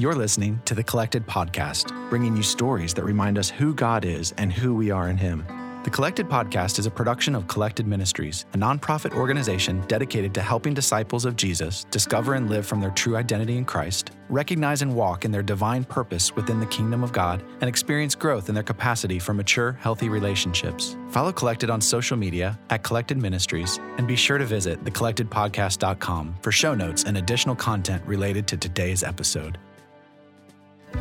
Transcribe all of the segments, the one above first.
You're listening to the Collected Podcast, bringing you stories that remind us who God is and who we are in Him. The Collected Podcast is a production of Collected Ministries, a nonprofit organization dedicated to helping disciples of Jesus discover and live from their true identity in Christ, recognize and walk in their divine purpose within the kingdom of God, and experience growth in their capacity for mature, healthy relationships. Follow Collected on social media at Collected Ministries, and be sure to visit thecollectedpodcast.com for show notes and additional content related to today's episode.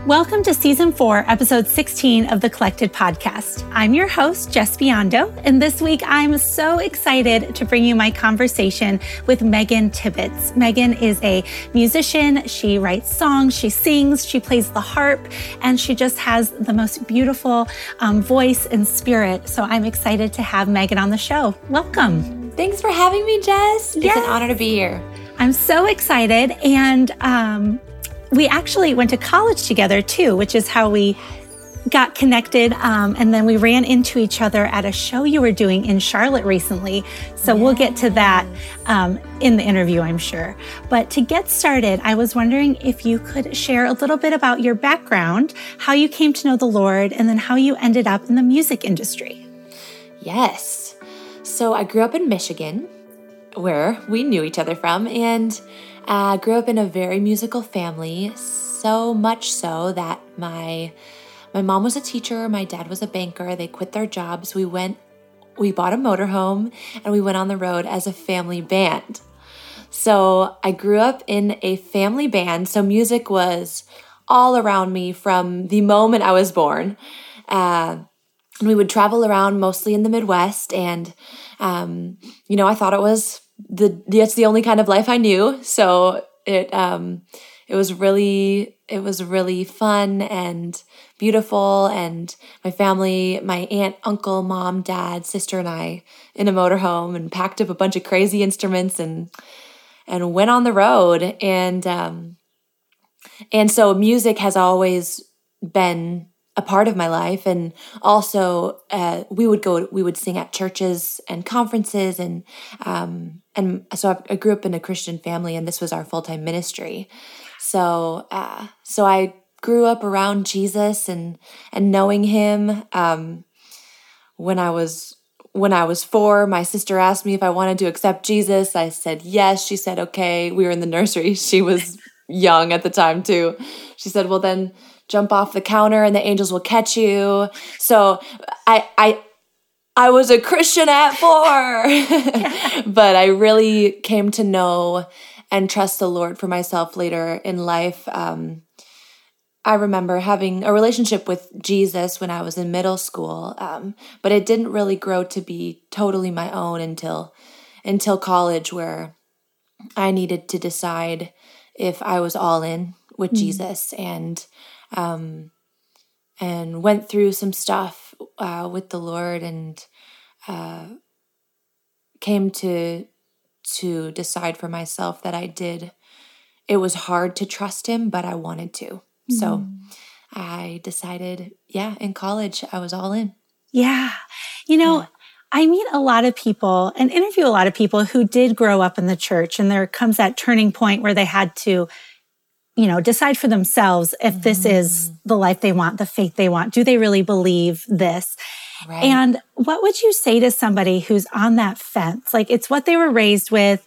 Welcome to season four, episode 16 of the Collected Podcast. I'm your host, Jes Biondo, and this week I'm so excited to bring you my conversation with Megan Tibbits. Megan is a musician. She writes songs, she sings, she plays the harp, and she just has the most beautiful um, voice and spirit. So I'm excited to have Megan on the show. Welcome. Thanks for having me, Jes. It's an honor to be here. I'm so excited. And um, we actually went to college together too, which is how we got connected. Um, and then we ran into each other at a show you were doing in Charlotte recently. So we'll get to that um, in the interview, I'm sure. But to get started, I was wondering if you could share a little bit about your background, how you came to know the Lord, and then how you ended up in the music industry. Yes. So I grew up in Michigan, where we knew each other from, and I uh, grew up in a very musical family, so much so that my my mom was a teacher, my dad was a banker. They quit their jobs. We went we bought a motorhome and we went on the road as a family band. So, I grew up in a family band, so music was all around me from the moment I was born. Uh, and we would travel around mostly in the Midwest, and um, you know, I thought it was the that's the only kind of life I knew. So it um it was really it was really fun and beautiful. And my family, my aunt, uncle, mom, dad, sister and I in a motorhome and packed up a bunch of crazy instruments and and went on the road. And um and so music has always been a part of my life. And also uh, we would go we would sing at churches and conferences and um, and so I grew up in a Christian family and this was our full-time ministry so uh, so I grew up around Jesus and and knowing him um, when I was when I was four, my sister asked me if I wanted to accept Jesus. I said yes. She said, okay. We were in the nursery. She was young at the time, too. She said, well, then jump off the counter and the angels will catch you. So I I I was a Christian at 4. but I really came to know and trust the Lord for myself later in life. Um, I remember having a relationship with Jesus when I was in middle school, um, but it didn't really grow to be totally my own until until college, where I needed to decide if I was all in with mm-hmm. Jesus and um, and went through some stuff uh, with the Lord and uh, came to to decide for myself that I did. It was hard to trust Him, but I wanted to. Mm-hmm. So I decided, yeah, in college, I was all in. Yeah. You know, yeah. I meet a lot of people and interview a lot of people who did grow up in the church, and there comes that turning point where they had to you know, decide for themselves if this mm. is the life they want, the faith they want. Do they really believe this? Right. And what would you say to somebody who's on that fence? Like it's what they were raised with.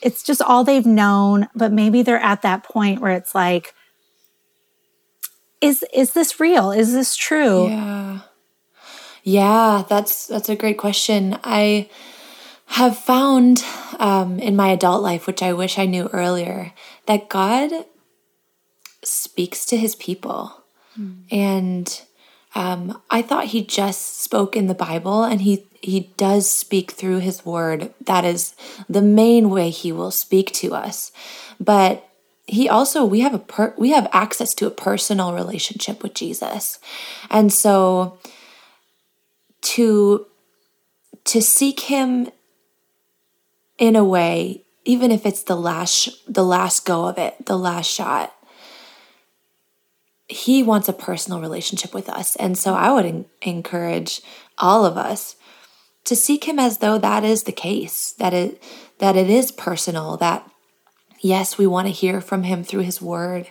It's just all they've known, but maybe they're at that point where it's like, is is this real? Is this true? Yeah. Yeah, that's that's a great question. I have found um, in my adult life, which I wish I knew earlier, that God speaks to his people. Mm. And um, I thought he just spoke in the Bible, and he he does speak through his word. That is the main way he will speak to us. But he also we have a per, we have access to a personal relationship with Jesus, and so to to seek him in a way even if it's the last the last go of it the last shot he wants a personal relationship with us. And so I would en- encourage all of us to seek him as though that is the case, that it that it is personal, that yes, we want to hear from him through his word.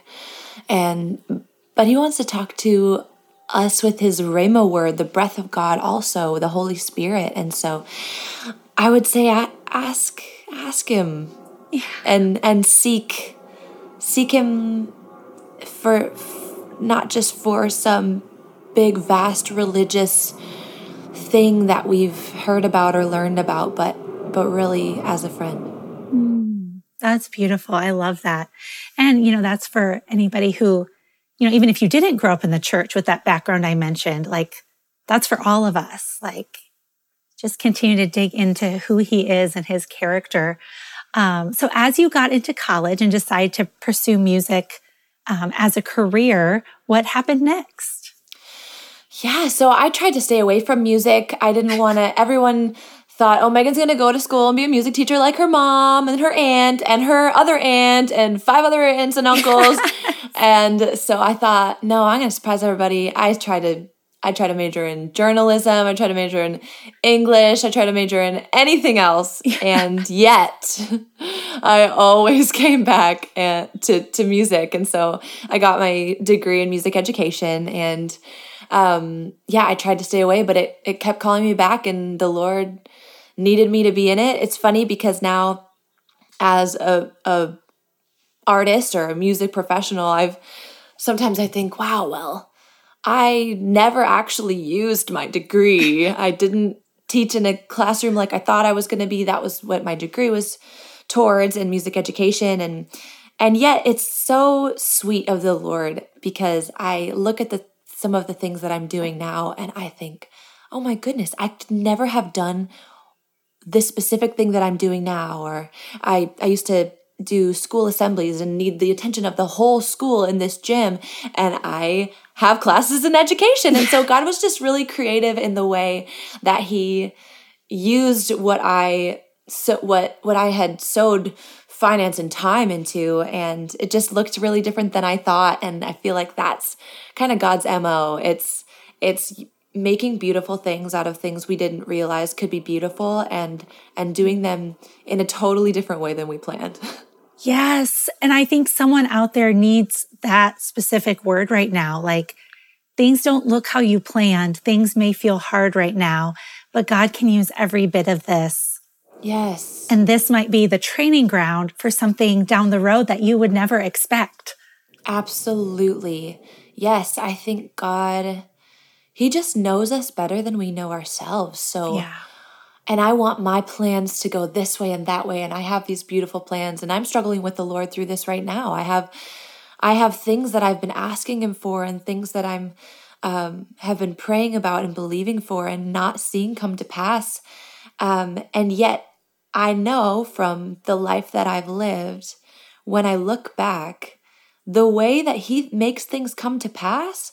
and but he wants to talk to us with his rhema word, the breath of God, also the Holy Spirit. And so, I would say, ask ask him, yeah. and and seek seek him for not just for some big vast religious thing that we've heard about or learned about, but but really as a friend. Mm, that's beautiful. I love that. And you know, that's for anybody who, you know, even if you didn't grow up in the church with that background I mentioned, like that's for all of us. Like just continue to dig into who he is and his character. Um, so as you got into college and decided to pursue music um, as a career, what happened next? Yeah, so I tried to stay away from music. I didn't want to, everyone thought, oh, Megan's going to go to school and be a music teacher like her mom and her aunt and her other aunt and five other aunts and uncles. and so I thought, no, I'm going to surprise everybody. I tried to I try to major in journalism. I try to major in English. I try to major in anything else. And yet, I always came back and, to, to music. And so I got my degree in music education. And um, yeah, I tried to stay away, but it, it kept calling me back, and the Lord needed me to be in it. It's funny because now, as a, a artist or a music professional, I've sometimes I think, wow, well, I never actually used my degree. I didn't teach in a classroom like I thought I was going to be. That was what my degree was towards in music education and and yet it's so sweet of the Lord because I look at the some of the things that I'm doing now and I think, "Oh my goodness, I could never have done this specific thing that I'm doing now or I I used to do school assemblies and need the attention of the whole school in this gym and I have classes in education. And so God was just really creative in the way that he used what I so what what I had sowed finance and time into. And it just looked really different than I thought. And I feel like that's kind of God's MO it's it's making beautiful things out of things we didn't realize could be beautiful and and doing them in a totally different way than we planned Yes. And I think someone out there needs that specific word right now. Like things don't look how you planned. Things may feel hard right now, but God can use every bit of this. Yes. And this might be the training ground for something down the road that you would never expect. Absolutely. Yes. I think God, He just knows us better than we know ourselves. So, yeah and I want my plans to go this way and that way and I have these beautiful plans and I'm struggling with the Lord through this right now. I have I have things that I've been asking him for and things that I'm um, have been praying about and believing for and not seeing come to pass. Um, and yet I know from the life that I've lived, when I look back, the way that he makes things come to pass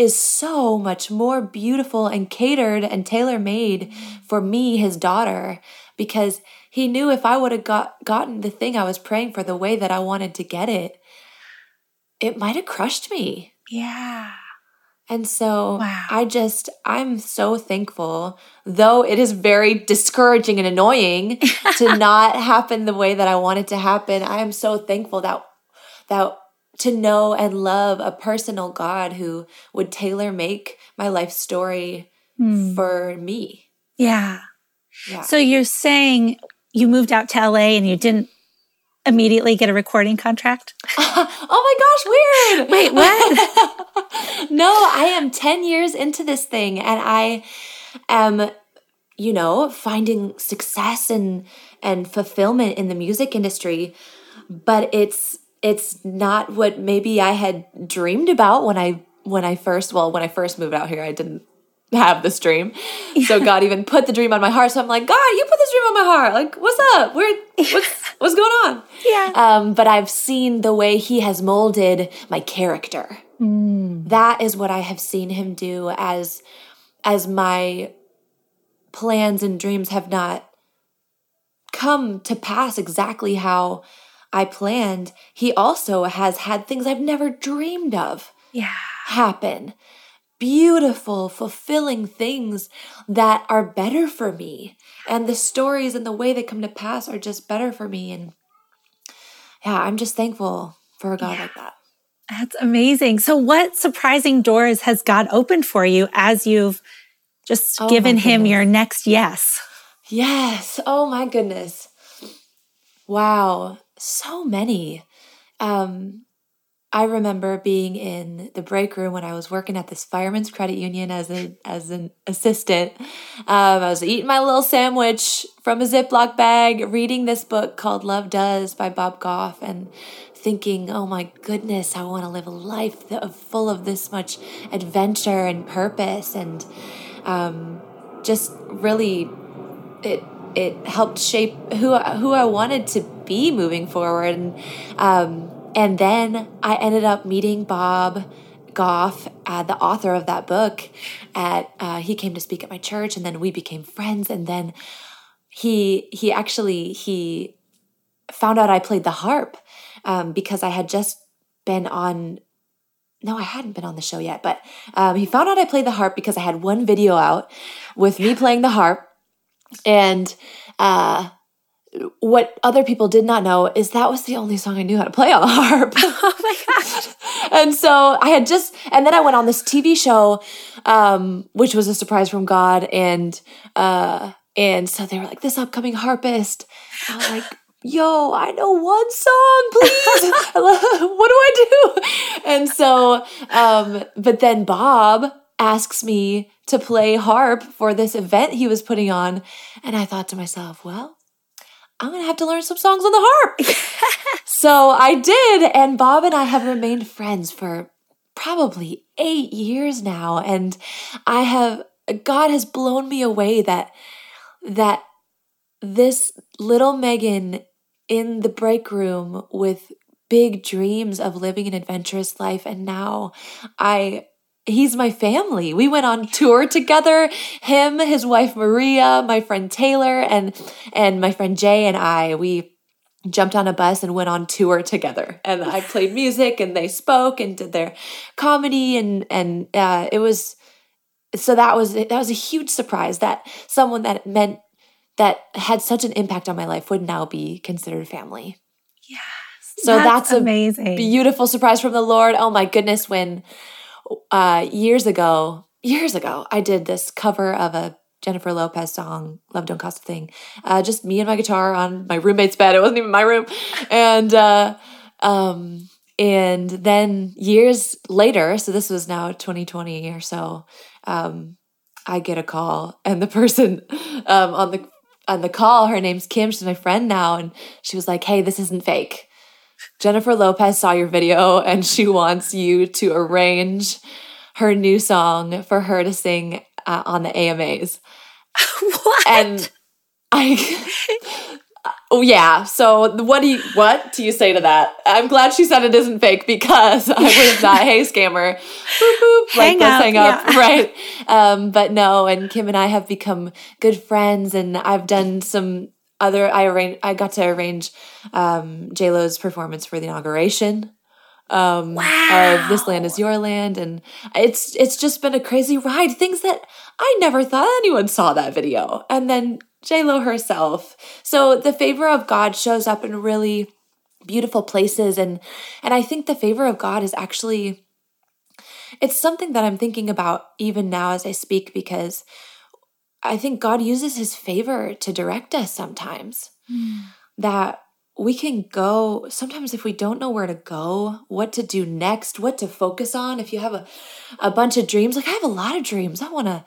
is so much more beautiful and catered and tailor made for me, his daughter, because he knew if I would have got gotten the thing I was praying for the way that I wanted to get it, it might have crushed me. Yeah. And so wow. I just, I'm so thankful, though it is very discouraging and annoying to not happen the way that I want it to happen. I am so thankful that, that to know and love a personal God who would tailor make my life story mm. for me. Yeah. yeah. So you're saying you moved out to LA and you didn't immediately get a recording contract? oh my gosh, weird. Wait, what? no, I am 10 years into this thing and I am you know, finding success and and fulfillment in the music industry, but it's it's not what maybe I had dreamed about when I when I first well when I first moved out here I didn't have this dream. Yeah. So God even put the dream on my heart. So I'm like, God, you put this dream on my heart. Like, what's up? Where what's what's going on? Yeah. Um, but I've seen the way he has molded my character. Mm. That is what I have seen him do as as my plans and dreams have not come to pass exactly how I planned, he also has had things I've never dreamed of yeah. happen. Beautiful, fulfilling things that are better for me. And the stories and the way they come to pass are just better for me. And yeah, I'm just thankful for a God yeah. like that. That's amazing. So, what surprising doors has God opened for you as you've just oh given Him your next yes? Yes. Oh my goodness. Wow. So many. Um, I remember being in the break room when I was working at this fireman's credit union as a as an assistant. Um, I was eating my little sandwich from a Ziploc bag, reading this book called Love Does by Bob Goff, and thinking, "Oh my goodness, I want to live a life full of this much adventure and purpose," and um, just really, it it helped shape who who I wanted to be moving forward, and. Um, and then I ended up meeting Bob Goff, uh, the author of that book. At uh, he came to speak at my church, and then we became friends. And then he he actually he found out I played the harp um, because I had just been on. No, I hadn't been on the show yet, but um, he found out I played the harp because I had one video out with me playing the harp, and uh, what other people did not know is that was the only song I knew how to play on the harp. oh my gosh. and so I had just, and then I went on this TV show, um, which was a surprise from God. And, uh, and so they were like, this upcoming harpist. I was like, yo, I know one song, please. what do I do? And so, um, but then Bob asks me to play harp for this event he was putting on. And I thought to myself, well, I'm going to have to learn some songs on the harp. so I did. And Bob and I have remained friends for probably eight years now. And I have, God has blown me away that, that this little Megan in the break room with big dreams of living an adventurous life. And now I he's my family. We went on tour together. Him, his wife Maria, my friend Taylor, and and my friend Jay and I. We jumped on a bus and went on tour together. And I played music, and they spoke and did their comedy, and and uh, it was so that was that was a huge surprise that someone that meant that had such an impact on my life would now be considered family. Yes. So that's, that's amazing. beautiful surprise from the Lord. Oh my goodness, when uh, years ago, years ago, I did this cover of a Jennifer Lopez song, Love Don't Cost a Thing. Uh, just me and my guitar on my roommate's bed. It wasn't even my room. And, uh, um, and then years later, so this was now 2020 or so, um, I get a call and the person um, on the on the call, her name's Kim, she's my friend now, and she was like, Hey, this isn't fake. Jennifer Lopez saw your video and she wants you to arrange her new song for her to sing uh, on the AMAs. What? And I Oh yeah. So what do you what do you say to that? I'm glad she said it isn't fake because I would have thought, hey scammer, boop, boop, hang like up, hang up, yeah. right? Um, but no, and Kim and I have become good friends, and I've done some other I arranged I got to arrange um J Lo's performance for the inauguration um wow. of This Land Is Your Land and it's it's just been a crazy ride. Things that I never thought anyone saw that video. And then J Lo herself. So the favor of God shows up in really beautiful places and and I think the favor of God is actually it's something that I'm thinking about even now as I speak because I think God uses his favor to direct us sometimes. Mm. That we can go sometimes if we don't know where to go, what to do next, what to focus on. If you have a, a bunch of dreams, like I have a lot of dreams. I want to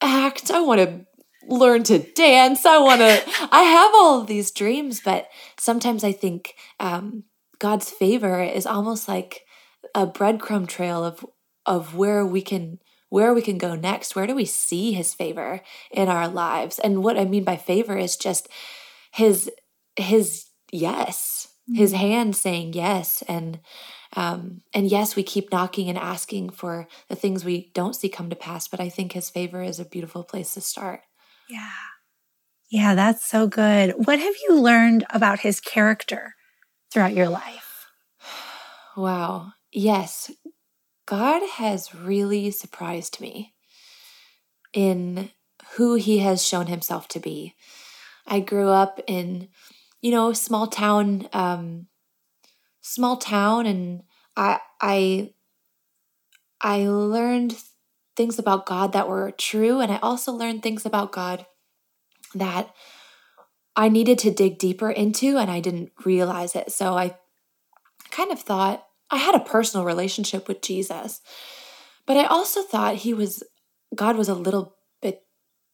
act, I want to learn to dance, I want to, I have all of these dreams, but sometimes I think um, God's favor is almost like a breadcrumb trail of of where we can where we can go next. Where do we see his favor in our lives? And what I mean by favor is just his his yes, mm-hmm. his hand saying yes and um, and yes, we keep knocking and asking for the things we don't see come to pass, but I think his favor is a beautiful place to start. Yeah. Yeah, that's so good. What have you learned about his character throughout your life? Wow. Yes, God has really surprised me in who he has shown himself to be. I grew up in, you know, small town, um, small town, and I I I learned things about God that were true and I also learned things about God that I needed to dig deeper into and I didn't realize it. So I kind of thought I had a personal relationship with Jesus. But I also thought he was God was a little bit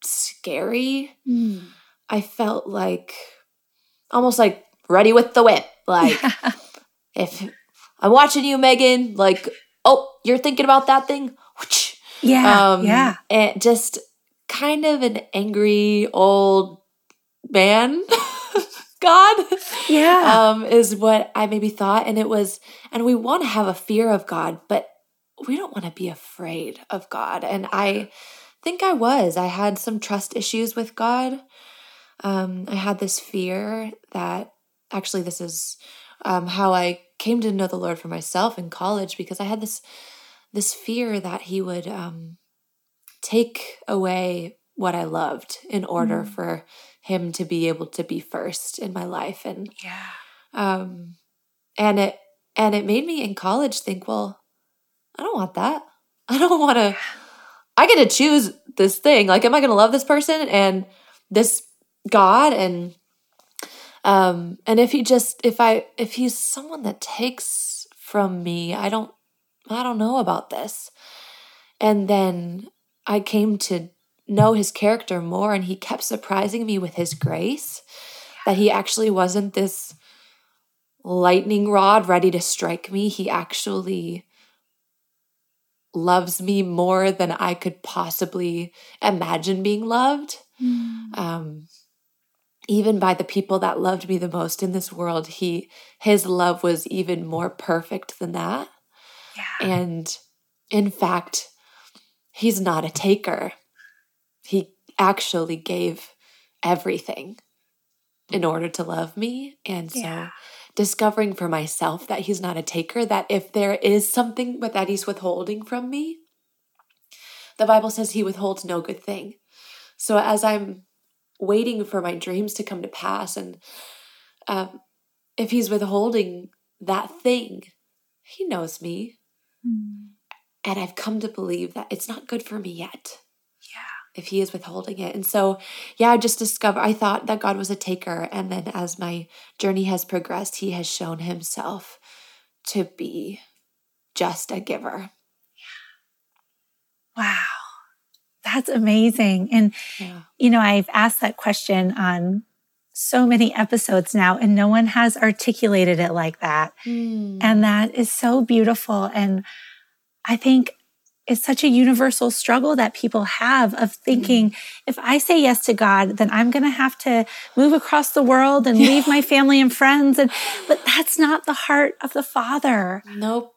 scary. Mm. I felt like almost like ready with the whip. Like if I'm watching you, Megan, like, oh, you're thinking about that thing? Yeah. Um, yeah. And just kind of an angry old man. God. Yeah. Um, is what I maybe thought. And it was, and we want to have a fear of God, but we don't want to be afraid of God. And I think I was. I had some trust issues with God. Um, I had this fear that actually, this is um, how I came to know the Lord for myself in college because I had this this fear that He would um, take away what I loved in order mm. for Him to be able to be first in my life, and yeah, um, and it and it made me in college think, well, I don't want that. I don't want to. I get to choose this thing. Like, am I going to love this person and this God and um, and if he just if I if he's someone that takes from me, I don't I don't know about this. And then I came to know his character more and he kept surprising me with his grace that he actually wasn't this lightning rod ready to strike me. He actually loves me more than I could possibly imagine being loved. Mm. Um, even by the people that loved me the most in this world he his love was even more perfect than that yeah. and in fact he's not a taker he actually gave everything in order to love me and so yeah. discovering for myself that he's not a taker that if there is something but that he's withholding from me the bible says he withholds no good thing so as i'm waiting for my dreams to come to pass. And um, if he's withholding that thing, he knows me. Mm. And I've come to believe that it's not good for me yet. If he is withholding it. And so, yeah, I just discovered, I thought that God was a taker. And then as my journey has progressed, he has shown himself to be just a giver. Yeah. Wow. That's amazing. And, yeah. you know, I've asked that question on so many episodes now, and no one has articulated it like that. Mm. And that is so beautiful. And I think it's such a universal struggle that people have of thinking, mm. if I say yes to God, then I'm going to have to move across the world and leave my family and friends. And, but that's not the heart of the Father. Nope.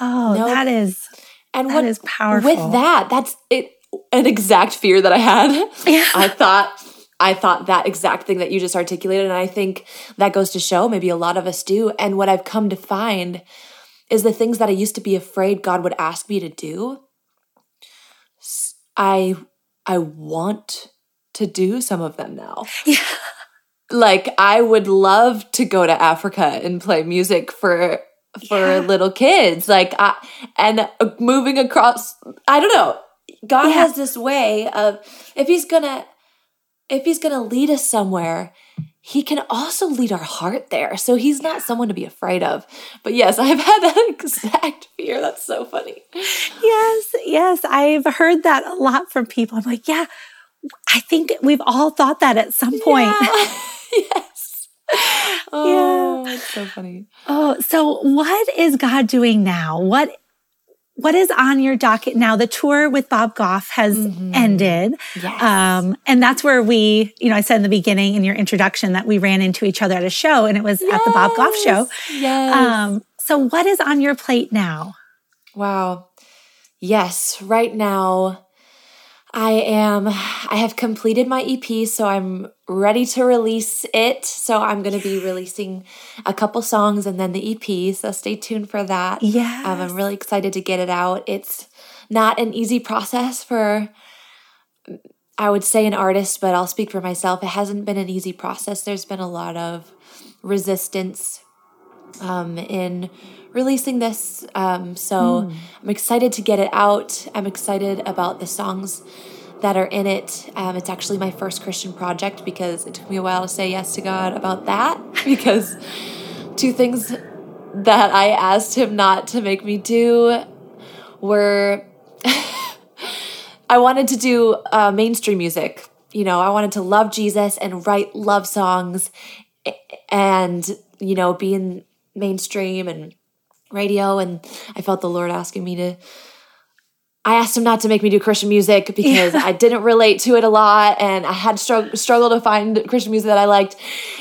Oh, nope. that is, and that what, is powerful. With that, that's it an exact fear that I had. Yeah. I thought I thought that exact thing that you just articulated and I think that goes to show maybe a lot of us do and what I've come to find is the things that I used to be afraid God would ask me to do I I want to do some of them now. Yeah. Like I would love to go to Africa and play music for for yeah. little kids like I, and uh, moving across I don't know God yeah. has this way of if he's going to if he's going to lead us somewhere, he can also lead our heart there. So he's not someone to be afraid of. But yes, I've had that exact fear. That's so funny. Yes, yes. I've heard that a lot from people. I'm like, yeah, I think we've all thought that at some point. Yeah. yes. Oh, yeah. it's so funny. Oh, so what is God doing now? What what is on your docket now? The tour with Bob Goff has mm-hmm. ended. Yes. Um, and that's where we, you know, I said in the beginning in your introduction that we ran into each other at a show and it was yes. at the Bob Goff show. Yes. Um, so what is on your plate now? Wow. Yes. Right now, I am, I have completed my EP, so I'm ready to release it. So I'm going to be releasing a couple songs and then the EP. So stay tuned for that. Yeah. Um, I'm really excited to get it out. It's not an easy process for, I would say, an artist, but I'll speak for myself. It hasn't been an easy process. There's been a lot of resistance um, in releasing this. Um, so mm. I'm excited to get it out. I'm excited about the songs that are in it. Um, it's actually my first Christian project because it took me a while to say yes to God about that because two things that I asked Him not to make me do were I wanted to do uh, mainstream music. You know, I wanted to love Jesus and write love songs and, you know, be in mainstream and radio. And I felt the Lord asking me to I asked him not to make me do Christian music because yeah. I didn't relate to it a lot, and I had strugg- struggled to find Christian music that I liked,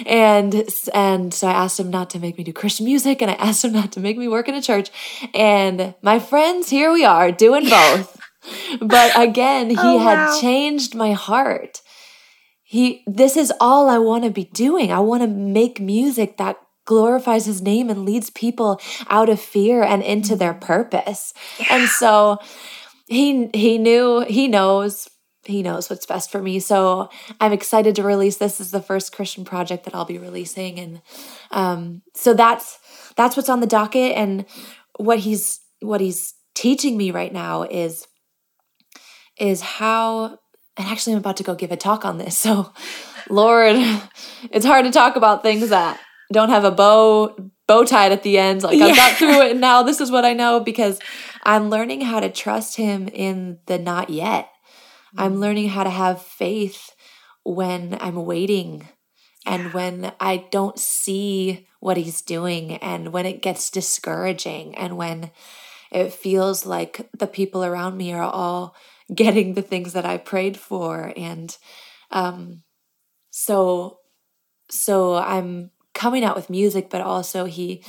and and so I asked him not to make me do Christian music, and I asked him not to make me work in a church, and my friends, here we are doing both. but again, he oh, had wow. changed my heart. He, this is all I want to be doing. I want to make music that glorifies his name and leads people out of fear and into their mm. purpose. Yeah. And so he he knew he knows he knows what's best for me. So I'm excited to release this. this is the first Christian project that I'll be releasing, and um, so that's that's what's on the docket. And what he's what he's teaching me right now is is how. And actually, I'm about to go give a talk on this. So, Lord, it's hard to talk about things that don't have a bow bow tied at the end. Like yeah. I've got through it, and now this is what I know because I'm learning how to trust him in the not yet. I'm mm. learning how to have faith when I'm waiting and when I don't see what he's doing and when it gets discouraging and when it feels like the people around me are all getting the things that I prayed for and um so so I'm coming out with music but also he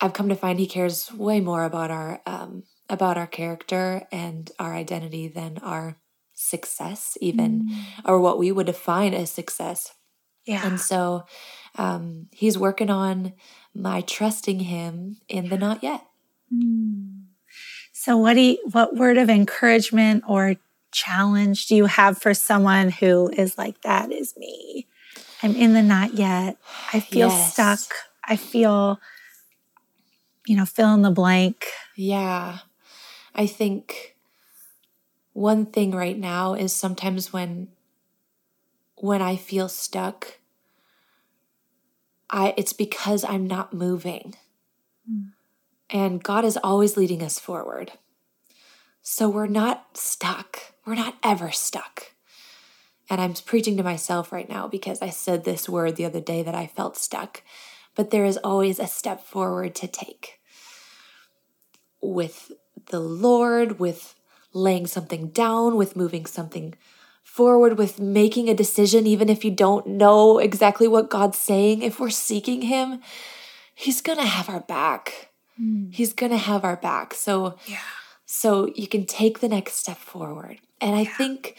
I've come to find he cares way more about our um, about our character and our identity than our success, even mm. or what we would define as success. Yeah. And so um, he's working on my trusting him in the not yet. Mm. So what do you, what word of encouragement or challenge do you have for someone who is like that is me? I'm in the not yet. I feel yes. stuck. I feel you know, fill in the blank. Yeah. I think one thing right now is sometimes when when I feel stuck, I it's because I'm not moving. Mm. And God is always leading us forward. So we're not stuck. We're not ever stuck. And I'm preaching to myself right now because I said this word the other day that I felt stuck but there is always a step forward to take with the Lord, with laying something down, with moving something forward, with making a decision, even if you don't know exactly what God's saying. If we're seeking Him, He's going to have our back. Mm. He's going to have our back. So, yeah. So you can take the next step forward. And I yeah. think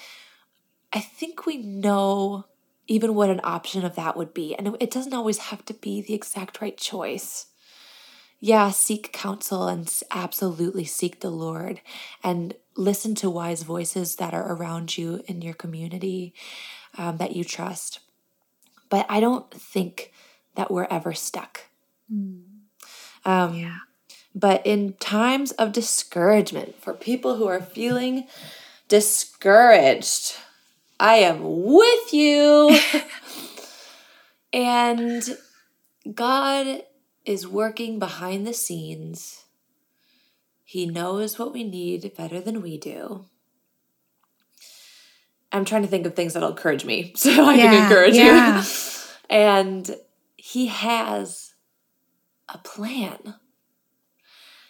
I think we know even what an option of that would be. And it doesn't always have to be the exact right choice. Yeah, seek counsel and absolutely seek the Lord and listen to wise voices that are around you in your community um, that you trust. But I don't think that we're ever stuck. Mm. Um, yeah. But in times of discouragement, for people who are feeling discouraged, I am with you. and God is working behind the scenes. He knows what we need better than we do. I'm trying to think of things that'll encourage me so I yeah, can encourage yeah. you. and he has a plan.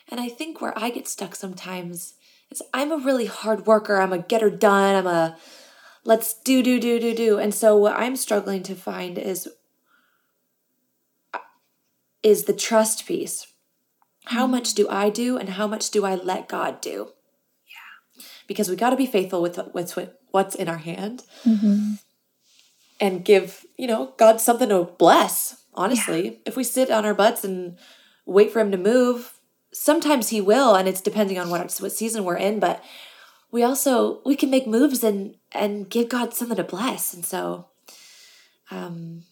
And I think where I get stuck sometimes is I'm a really hard worker. I'm a getter done. I'm a let's do do do do do and so what i'm struggling to find is is the trust piece how mm-hmm. much do i do and how much do i let god do yeah because we got to be faithful with what's what's in our hand mm-hmm. and give you know god something to bless honestly yeah. if we sit on our butts and wait for him to move sometimes he will and it's depending on what, what season we're in but we also we can make moves and and give God something to bless. And so um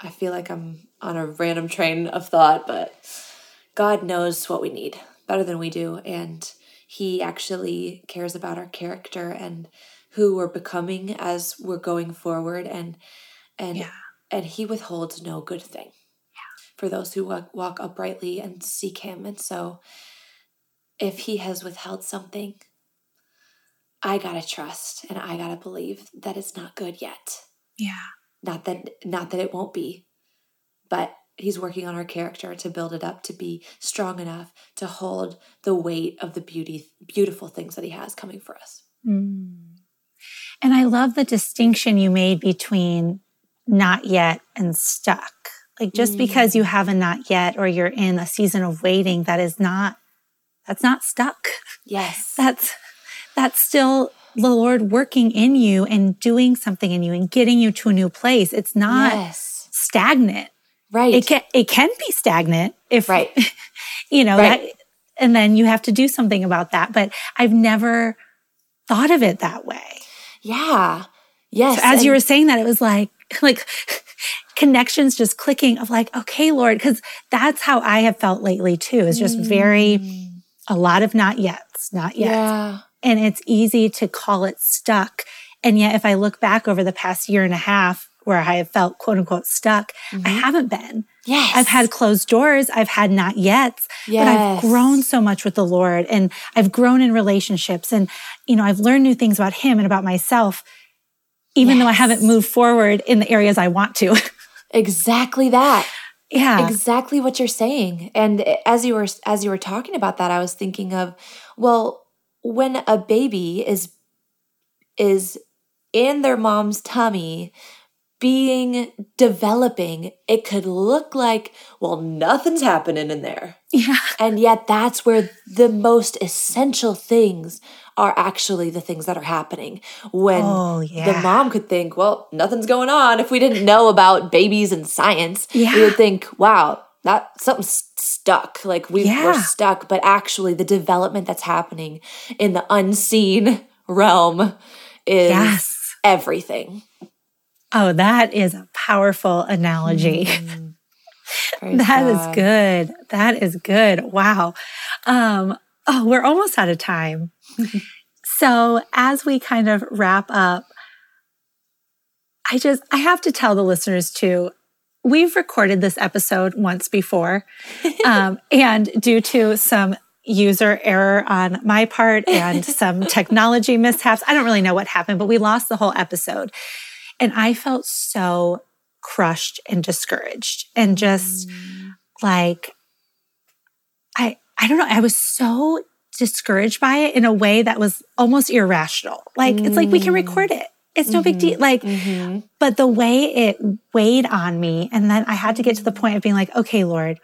I feel like I'm on a random train of thought, but God knows what we need better than we do. And He actually cares about our character and who we're becoming as we're going forward. And, and, Yeah. and He withholds no good thing for those who walk, walk uprightly and seek Him. And so, if He has withheld something, I gotta trust and I gotta believe that it's not good yet. Yeah. Not that not that it won't be, but He's working on our character to build it up to be strong enough to hold the weight of the beauty, beautiful things that He has coming for us. Mm. And I love the distinction you made between not yet and stuck. Like just Mm. because you have a not yet or you're in a season of waiting, that is not, that's not stuck. Yes, That's, that's still the Lord working in you and doing something in you and getting you to a new place. It's not yes, stagnant. right. It can, it can be stagnant if, Right. you know, Right. that, and then you have to do something about that. But I've never thought of it that way. yeah, yes. So as you were saying that, it was like, like connections just clicking of like, okay, Lord, because that's how I have felt lately too. Is just very Mm, a lot of not yet's, not yet, yeah, and it's easy to call it stuck. And yet, if I look back over the past year and a half where I have felt quote unquote stuck, I Mhm. haven't been. yes. I've had closed doors. I've had not yet's, but I've grown so much with the Lord and I've grown in relationships and, you know, I've learned new things about Him and about myself, even though I haven't moved forward in the areas I want to. exactly that. yeah. exactly what you're saying and as you were as you were talking about that i was thinking of well when a baby is is in their mom's tummy being developing it could look like well nothing's happening in there Yeah. and yet that's where the most essential things are actually the things that are happening when Oh, the mom could think, well, nothing's going on. If we didn't know about babies and science, Yeah. we would think, wow, that something's stuck. Like we, Yeah. we're stuck. But actually, the development that's happening in the unseen realm is Yes. everything. Oh, that is a powerful analogy. Praise That is God. good. That is good. Wow. Um, oh, we're almost out of time. so as we kind of wrap up, I just I have to tell the listeners too. We've recorded this episode once before, um, and due to some user error on my part and some technology mishaps, I don't really know what happened, but we lost the whole episode, and I felt so crushed and discouraged, and just like I I don't know, I was so discouraged by it in a way that was almost irrational. Like it's like we can record it. It's no big deal. Like Mhm. but the way it weighed on me and then I had to get to the point of being like, okay, Lord,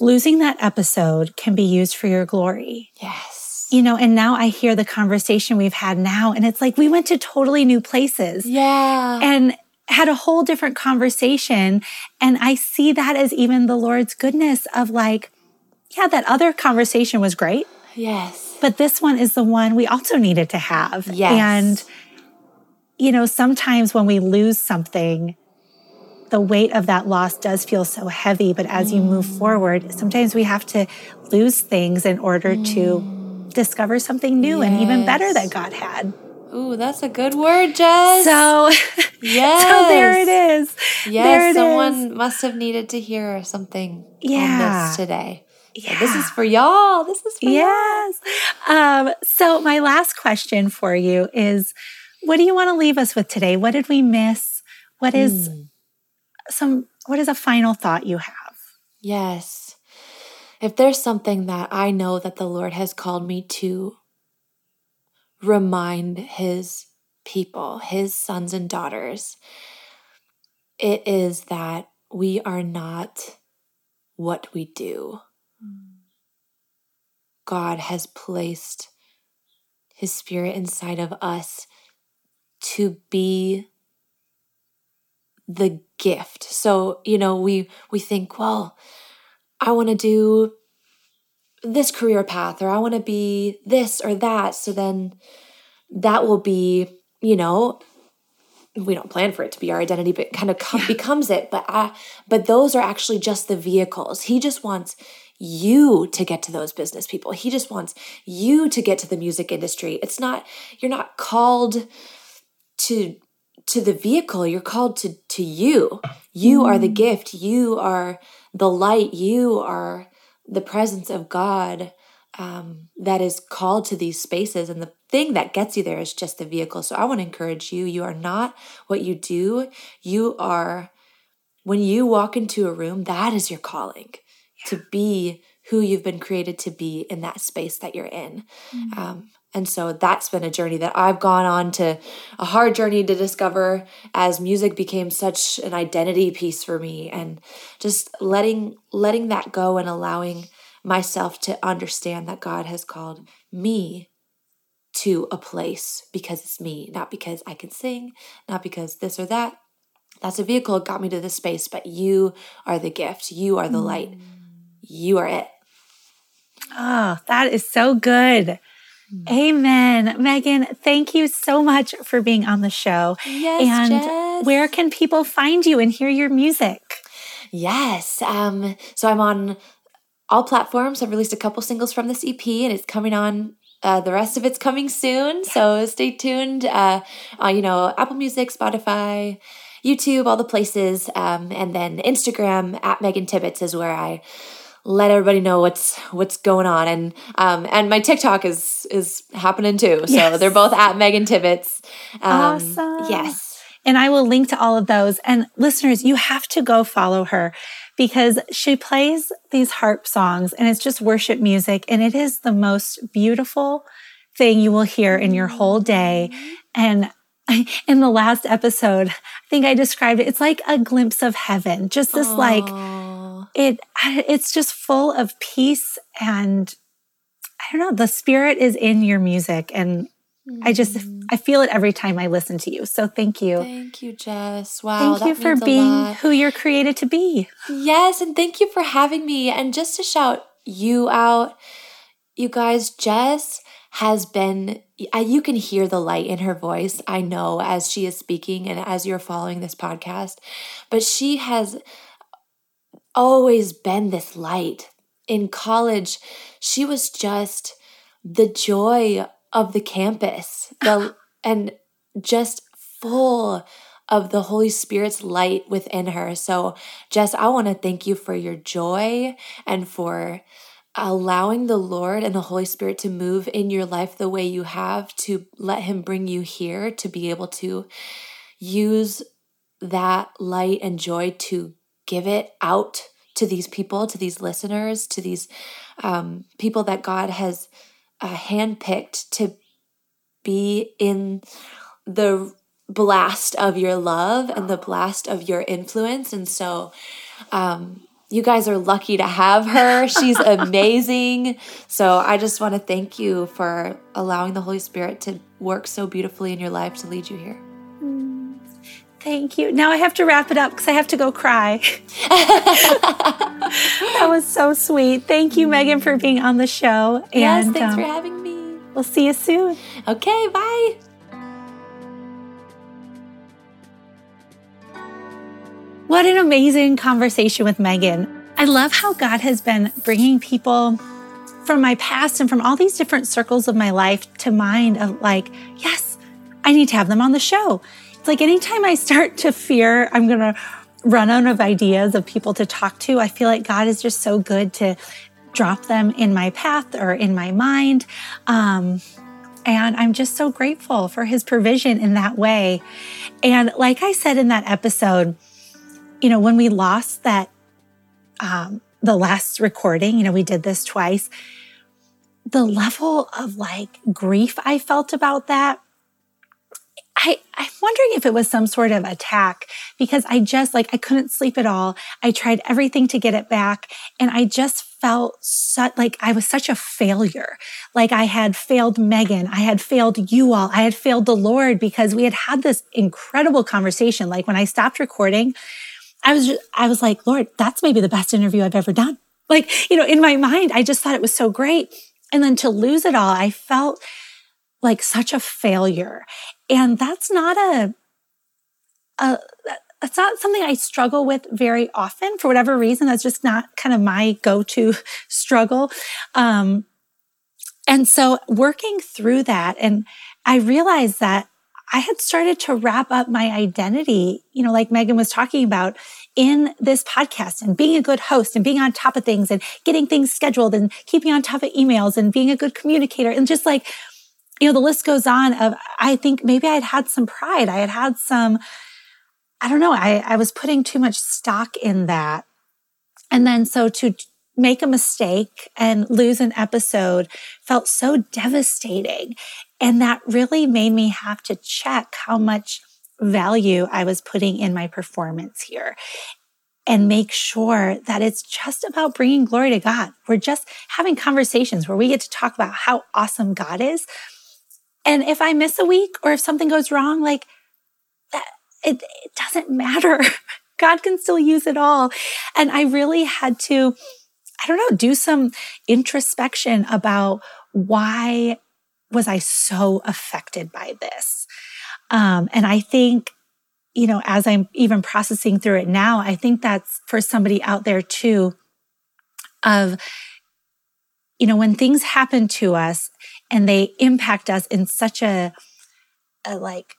losing that episode can be used for your glory. Yes. You know, and now I hear the conversation we've had now and it's like we went to totally new places Yeah. and had a whole different conversation. And I see that as even the Lord's goodness of like, yeah, that other conversation was great, yes. But this one is the one we also needed to have. Yes. And, you know, sometimes when we lose something, the weight of that loss does feel so heavy. But as you move mm. forward, sometimes we have to lose things in order to mm. discover something new and even better that God had. Ooh, that's a good word, Jes. So, yes. so there it is. Yes, there it someone is. must have needed to hear something on Yeah. this today. Yeah. this is for y'all. This is for y'all. Yes. Um, so my last question for you is what do you want to leave us with today? What did we miss? What is Mm. some what is a final thought you have? Yes. If there's something that I know that the Lord has called me to remind his people, his sons and daughters, it is that we are not what we do. God has placed his spirit inside of us to be the gift. So, you know, we we think, well, I want to do this career path or I want to be this or that. So then that will be, you know, we don't plan for it to be our identity, but kind of com- yeah. becomes it. But uh, but those are actually just the vehicles. He just wants you to get to those business people. He just wants you to get to the music industry. It's not you're not called to to the vehicle. You're called to to you. You mm. are the mm. gift. You are the light. You are the presence of God um, that is called to these spaces. And the thing that gets you there is just the vehicle. So I want to encourage you you are not what you do. You are, when you walk into a room, that is your calling. To be who you've been created to be in that space that you're in. Mm-hmm. Um, and so that's been a journey that I've gone on to a hard journey to discover as music became such an identity piece for me and just letting letting that go and allowing myself to understand that God has called me to a place because it's me, not because I can sing, not because this or that. That's a vehicle got me to this space, but you are the gift. You are the light. Mm. You are it. Oh, that is so good. Mm. Amen. Megan, thank you so much for being on the show. Yes, and Jes. where can people find you and hear your music? Yes. Um, so I'm on all platforms. I've released a couple singles from this EP and it's coming on uh, the rest of it's coming soon, so stay tuned. Uh, uh, you know, Apple Music, Spotify, YouTube, all the places, um, and then Instagram at Megan Tibbits is where I let everybody know what's what's going on, and um, and my TikTok is is happening too. So yes. they're both at Megan Tibbits. Um, awesome. Yes. And I will link to all of those. And listeners, you have to go follow her because she plays these harp songs and it's just worship music. And it is the most beautiful thing you will hear in your whole day. And in the last episode, I think I described it. It's like a glimpse of heaven, just this Aww. like, it, it's just full of peace and I don't know, the spirit is in your music and I just mm. I feel it every time I listen to you. So thank you. Thank you, Jes. Wow. Thank you for being who you're created to be. Yes, and thank you for having me. And just to shout you out, you guys, Jes has been you can hear the light in her voice. I know as she is speaking and as you're following this podcast, but she has always been this light. In college, she was just the joy of the campus the and just full of the Holy Spirit's light within her. So, Jes, I want to thank you for your joy and for allowing the Lord and the Holy Spirit to move in your life the way you have, to let Him bring you here, to be able to use that light and joy to give it out to these people, to these listeners, to these um, people that God has uh, handpicked to be in the blast of your love and the blast of your influence. And so, um, you guys are lucky to have her. She's amazing. so I just want to thank you for allowing the Holy Spirit to work so beautifully in your life to lead you here. Thank you. Now I have to wrap it up because I have to go cry. that was so sweet. Thank you, Megan, for being on the show. And, yes, thanks um, for having me. We'll see you soon. Okay, bye. What an amazing conversation with Megan. I love how God has been bringing people from my past and from all these different circles of my life to mind of like, yes, I need to have them on the show. It's like anytime I start to fear I'm going to run out of ideas of people to talk to, I feel like God is just so good to drop them in my path or in my mind. Um, and I'm just so grateful for his provision in that way. And like I said in that episode, you know, when we lost that, um, the last recording, you know, we did this twice. The level of like grief I felt about that I, I'm wondering if it was some sort of attack because I just like, I couldn't sleep at all. I tried everything to get it back and I just felt such like I was such a failure. Like I had failed Megan. I had failed you all. I had failed the Lord because we had had this incredible conversation. Like when I stopped recording, I was just, I was like, Lord, that's maybe the best interview I've ever done. Like, you know, in my mind, I just thought it was so great. And then to lose it all, I felt like such a failure. And that's not a a it's not something I struggle with very often for whatever reason. That's just not kind of my go-to struggle. Um, and so working through that, and I realized that I had started to wrap up my identity, you know, like Megan was talking about in this podcast and being a good host and being on top of things and getting things scheduled and keeping on top of emails and being a good communicator and just like, you know, the list goes on of, I think maybe I'd had some pride. I had had some, I don't know, I, I was putting too much stock in that. And then so to make a mistake and lose an episode felt so devastating. And that really made me have to check how much value I was putting in my performance here and make sure that it's just about bringing glory to God. We're just having conversations where we get to talk about how awesome God is. And if I miss a week or if something goes wrong, like that, it, it doesn't matter. God can still use it all. And I really had to, I don't know, do some introspection about why was I so affected by this? Um, and I think, you know, as I'm even processing through it now, I think that's for somebody out there too of, you know, when things happen to us and they impact us in such a, a like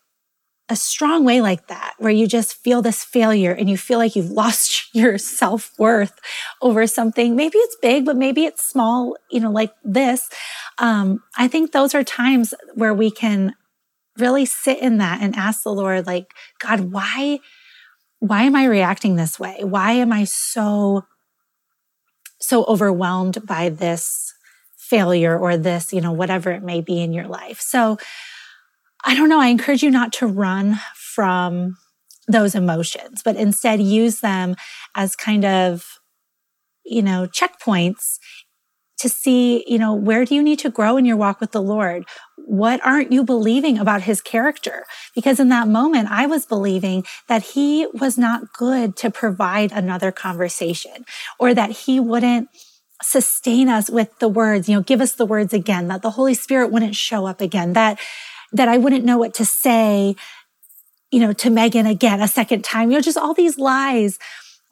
a strong way like that, where you just feel this failure and you feel like you've lost your self worth over something. Maybe it's big, but maybe it's small, you know, like this. Um, I think those are times where we can really sit in that and ask the Lord, like, God, why, why am I reacting this way? Why am I so, so overwhelmed by this failure or this, you know, whatever it may be in your life? So, I don't know. I encourage you not to run from those emotions, but instead use them as kind of, you know, checkpoints to see, you know, where do you need to grow in your walk with the Lord? What aren't you believing about his character? Because in that moment, I was believing that he was not good to provide another conversation or that he wouldn't sustain us with the words, you know, give us the words again, that the Holy Spirit wouldn't show up again, that that I wouldn't know what to say, you know, to Megan again a second time, you know, just all these lies.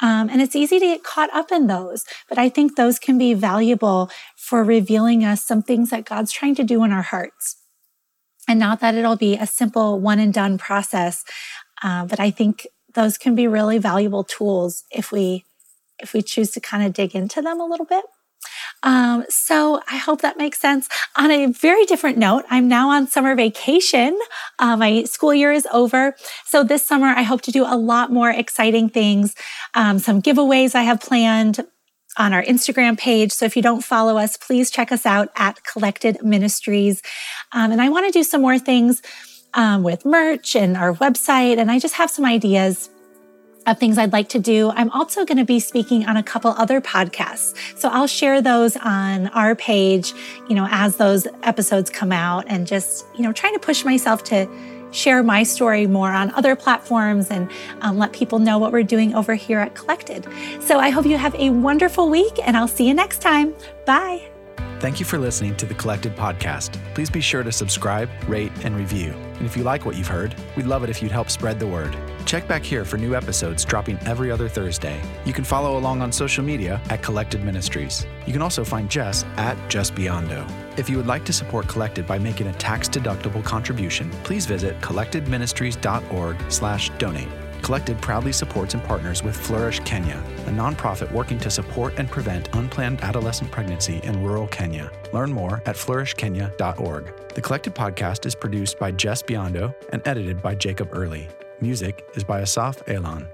Um, and it's easy to get caught up in those, but I think those can be valuable for revealing us some things that God's trying to do in our hearts. And not that it'll be a simple one and done process, uh, but I think those can be really valuable tools if we if we choose to kind of dig into them a little bit. Um, so I hope that makes sense. On a very different note, I'm now on summer vacation. Uh, my school year is over. So this summer, I hope to do a lot more exciting things. Um, some giveaways I have planned on our Instagram page. So if you don't follow us, please check us out at Collected Ministries. Um, and I want to do some more things um, with merch and our website. And I just have some ideas of things I'd like to do. I'm also going to be speaking on a couple other podcasts. So I'll share those on our page, you know, as those episodes come out and just, you know, trying to push myself to share my story more on other platforms and um, let people know what we're doing over here at Collected. So I hope you have a wonderful week and I'll see you next time. Bye. Thank you for listening to the Collected Podcast. Please be sure to subscribe, rate, and review. And if you like what you've heard, we'd love it if you'd help spread the word. Check back here for new episodes dropping every other Thursday. You can follow along on social media at Collected Ministries. You can also find Jes at Jes Biondo. If you would like to support Collected by making a tax-deductible contribution, please visit collectedministries.org/donate. Collected proudly supports and partners with Flourish Kenya, a nonprofit working to support and prevent unplanned adolescent pregnancy in rural Kenya. Learn more at flourishkenya.org. The Collected podcast is produced by Jes Biondo and edited by Jacob Early. Music is by Asaf Elon.